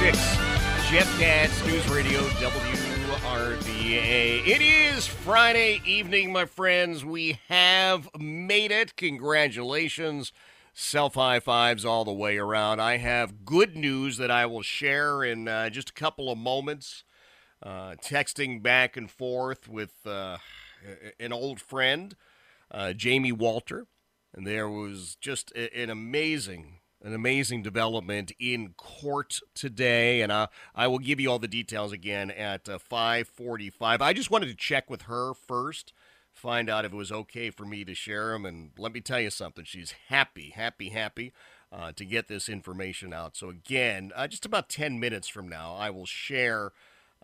536 Jeff Katz News Radio WRVA. It is Friday evening, my friends. We have made it. Congratulations. Self high fives all the way around. I have good news that I will share in uh, just a couple of moments. Uh, texting back and forth with uh, an old friend, uh, Jamie Walter. And there was just an amazing an amazing development in court today, and I, I will give you all the details again at uh, 5:45. I just wanted to check with her first, find out if it was okay for me to share them, and let me tell you something. She's happy, happy, happy uh, to get this information out. So again, uh, just about 10 minutes from now, I will share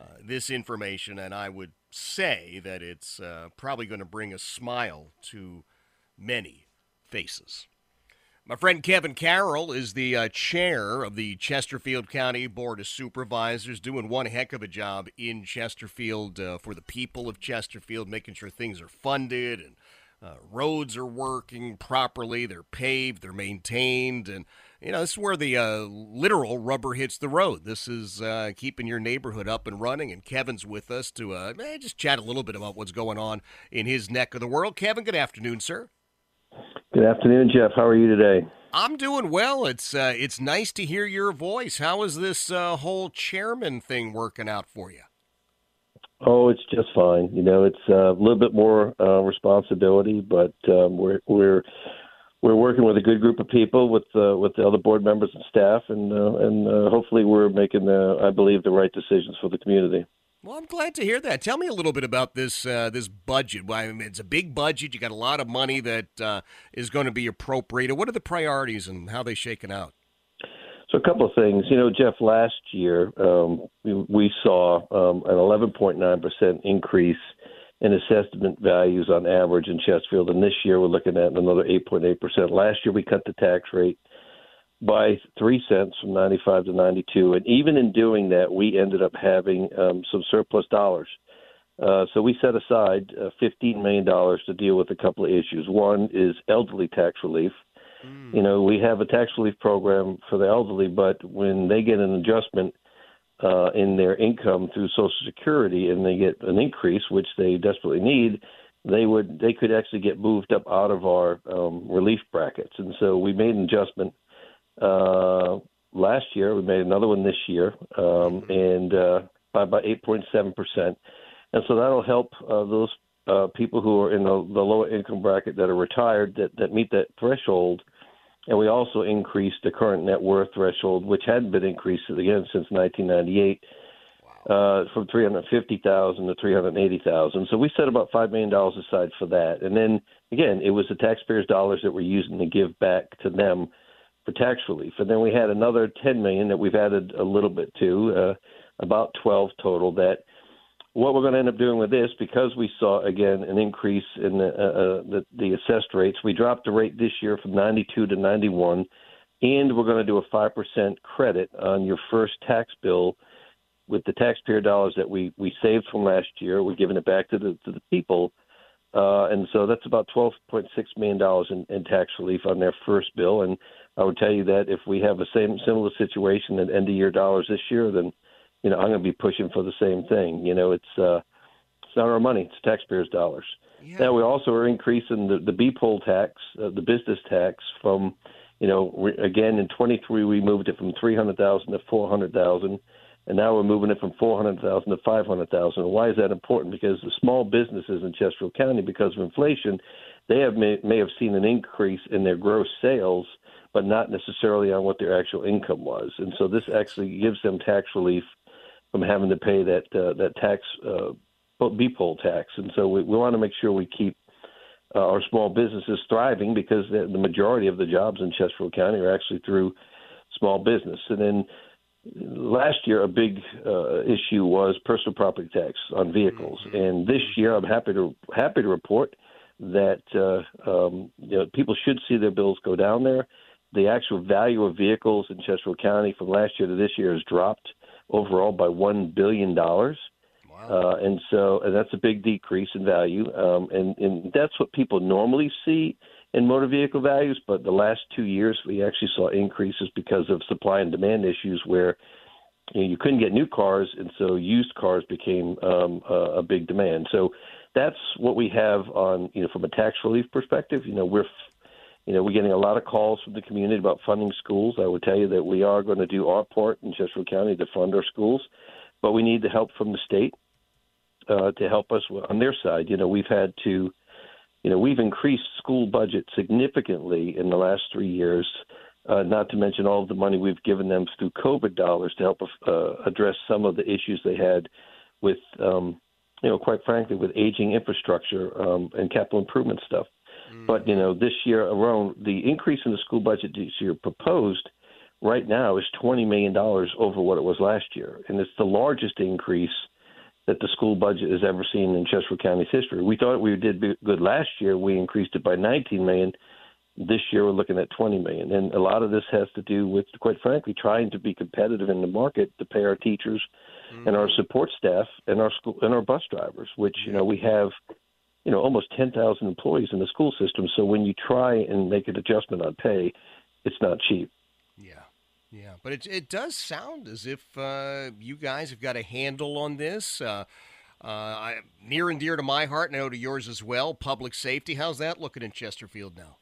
uh, this information, and I would say that it's uh, probably going to bring a smile to many faces. My friend Kevin Carroll is the uh, chair of the Chesterfield County Board of Supervisors, doing one heck of a job in Chesterfield uh, for the people of Chesterfield, making sure things are funded and uh, roads are working properly, they're paved, they're maintained, and you know this is where the uh, literal rubber hits the road. This is uh, keeping your neighborhood up and running. And Kevin's with us to uh, eh, just chat a little bit about what's going on in his neck of the world. Kevin, good afternoon, sir. Good afternoon, Jeff. How are you today? I'm doing well. It's uh, it's nice to hear your voice. How is this uh, whole chairman thing working out for you? Oh, it's just fine. You know, it's uh, a little bit more uh, responsibility, but um, we're we're we're working with a good group of people, with uh, with the other board members and staff, and uh, and uh, hopefully we're making, the, I believe, the right decisions for the community. Well, I'm glad to hear that. Tell me a little bit about this uh, this budget. Well, I mean, it's a big budget. You got a lot of money that uh, is going to be appropriated. What are the priorities and how they shaken out? So a couple of things. You know, Jeff, last year um, we, we saw um, an 11.9% increase in assessment values on average in Chesterfield, and this year we're looking at another 8.8%. Last year we cut the tax rate by three cents from 95 to 92, and even in doing that, we ended up having um, some surplus dollars. Uh, so we set aside uh, $15 million to deal with a couple of issues. One is elderly tax relief. You know, we have a tax relief program for the elderly, but when they get an adjustment uh, in their income through Social Security and they get an increase, which they desperately need, they would they could actually get moved up out of our um, relief brackets. And so we made an adjustment uh, last year. We made another one this year, um, and uh, by about 8.7 percent. And so that'll help uh, those uh, people who are in the, the lower income bracket that are retired that, that meet that threshold. And we also increased the current net worth threshold, which hadn't been increased again since 1998, uh, from 350,000 to 380,000. So we set about five million dollars aside for that. And then again, it was the taxpayers' dollars that we're using to give back to them for tax relief. And then we had another 10 million that we've added a little bit to, uh, about 12 total. That what we're going to end up doing with this, because we saw again an increase in the, uh, uh, the, the assessed rates, we dropped the rate this year from 92 to 91, and we're going to do a five percent credit on your first tax bill with the taxpayer dollars that we we saved from last year. We're giving it back to the to the people. Uh, and so that's about $12.6 million in, in tax relief on their first bill. And I would tell you that if we have a same similar situation at end of year dollars this year, then you know I'm going to be pushing for the same thing. You know, it's uh, it's not our money; it's taxpayers' dollars. Yeah. Now we also are increasing the the BPOL tax, uh, the business tax from you know we, again in 23 we moved it from 300,000 to 400,000 and now we're moving it from 400,000 to 500,000. Why is that important? Because the small businesses in Chesterfield County, because of inflation, they have may, may have seen an increase in their gross sales, but not necessarily on what their actual income was. And so this actually gives them tax relief from having to pay that uh, that tax uh, BPOL tax. And so we, we want to make sure we keep uh, our small businesses thriving because the, the majority of the jobs in Chesterfield County are actually through small business. And then last year, a big uh, issue was personal property tax on vehicles, mm-hmm. and this year, I'm happy to happy to report that uh, um, you know, people should see their bills go down there. The actual value of vehicles in Chesterfield County from last year to this year has dropped overall by one billion dollars. Wow. Uh, and so and that's a big decrease in value, um, and, and that's what people normally see in motor vehicle values. But the last two years, we actually saw increases because of supply and demand issues, where you, know, you couldn't get new cars, and so used cars became um, a, a big demand. So that's what we have on you know from a tax relief perspective. You know we're you know we're getting a lot of calls from the community about funding schools. I would tell you that we are going to do our part in Chesterfield County to fund our schools, but we need the help from the state uh, to help us on their side. You know we've had to you know we've increased school budget significantly in the last three years. Uh, not to mention all of the money we've given them through COVID dollars to help uh, address some of the issues they had with um, you know, quite frankly, with aging infrastructure um, and capital improvement stuff. Mm. But you know, this year alone, the increase in the school budget this year proposed right now is twenty million dollars over what it was last year, and it's the largest increase that the school budget has ever seen in Chesterfield County's history. We thought we did good last year. We increased it by nineteen million. This year we're looking at 20 million, and a lot of this has to do with, quite frankly, trying to be competitive in the market to pay our teachers mm-hmm. and our support staff and our school and our bus drivers, which you know we have you know almost 10,000 employees in the school system. So when you try and make an adjustment on pay, it's not cheap. Yeah. Yeah, but it it does sound as if uh, you guys have got a handle on this. Uh, uh, I, near and dear to my heart, and I know to yours as well. Public safety. How's that looking in Chesterfield now?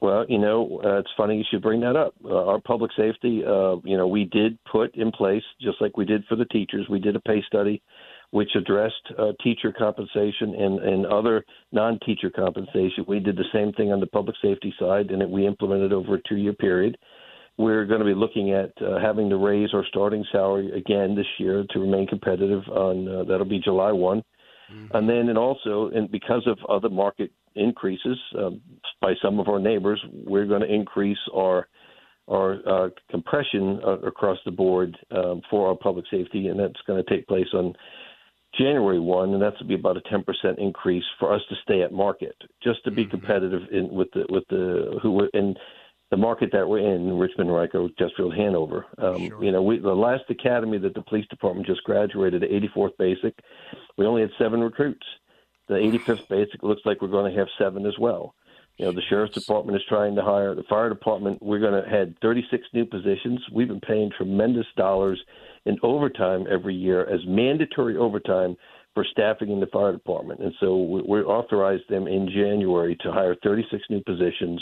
Well, you know, uh, it's funny you should bring that up. Uh, our public safety, uh, you know, we did put in place, just like we did for the teachers, we did a pay study which addressed uh, teacher compensation and, and other non teacher compensation. We did the same thing on the public safety side, and it, we implemented over a two year period. We're going to be looking at uh, having to raise our starting salary again this year to remain competitive. On uh, that'll be July one, mm-hmm. and then and also and because of other market increases um, by some of our neighbors, we're going to increase our our uh, compression uh, across the board um, for our public safety, and that's going to take place on January one, and that's to be about a ten percent increase for us to stay at market, just to be mm-hmm. competitive in with the with the who in the market that we're in, Richmond, Henrico, Chesterfield, Hanover. Um, sure. You know, we, the last academy that the police department just graduated, 84th Basic, we only had seven recruits. The 85th basic looks like we're going to have seven as well. You know, the sheriff's department is trying to hire. The fire department, we're going to add 36 new positions. We've been paying tremendous dollars in overtime every year as mandatory overtime for staffing in the fire department. And so we authorized them in January to hire 36 new positions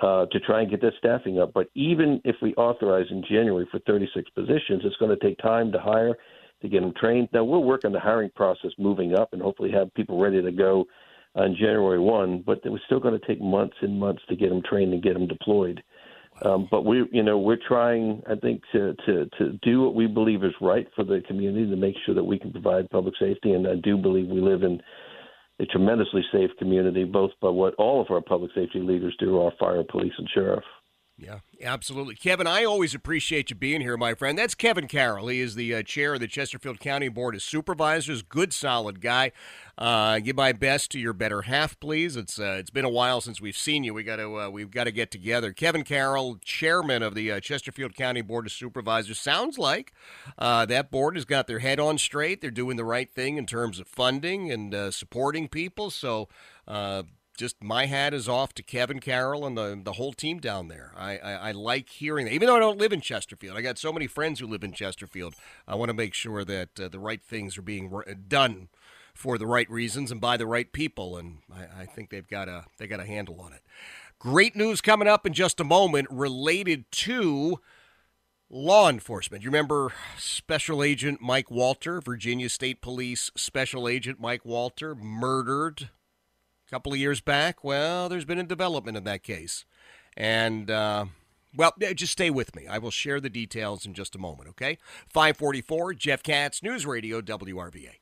uh, to try and get that staffing up. But even if we authorize in January for 36 positions, it's going to take time to hire to get them trained. Now we'll work on the hiring process moving up and hopefully have people ready to go on January one. But it was still going to take months and months to get them trained and get them deployed. Um, but we, you know, we're trying, I think, to, to to do what we believe is right for the community to make sure that we can provide public safety. And I do believe we live in a tremendously safe community, both by what all of our public safety leaders do, our fire, police, and sheriff. Yeah, absolutely. Kevin, I always appreciate you being here, my friend. That's Kevin Carroll. He is the uh, chair of the Chesterfield County Board of Supervisors. Good, solid guy. Uh, give my best to your better half, please. It's uh, it's been a while since we've seen you. We got to uh, we've got to get together. Kevin Carroll, chairman of the uh, Chesterfield County Board of Supervisors. Sounds like uh, that board has got their head on straight. They're doing the right thing in terms of funding and supporting people. So just my hat is off to Kevin Carroll and the the whole team down there. I, I, I, like hearing that. Even though I don't live in Chesterfield, I got so many friends who live in Chesterfield. I want to make sure that uh, the right things are being done for the right reasons and by the right people, and I, I think they've got a they got a handle on it. Great news coming up in just a moment related to law enforcement. You remember Special Agent Mike Walter, Virginia State Police Special Agent Mike Walter, murdered couple of years back. Well, there's been a development in that case. And, uh, well, just stay with me. I will share the details in just a moment, okay? 544, Jeff Katz, News Radio, WRVA.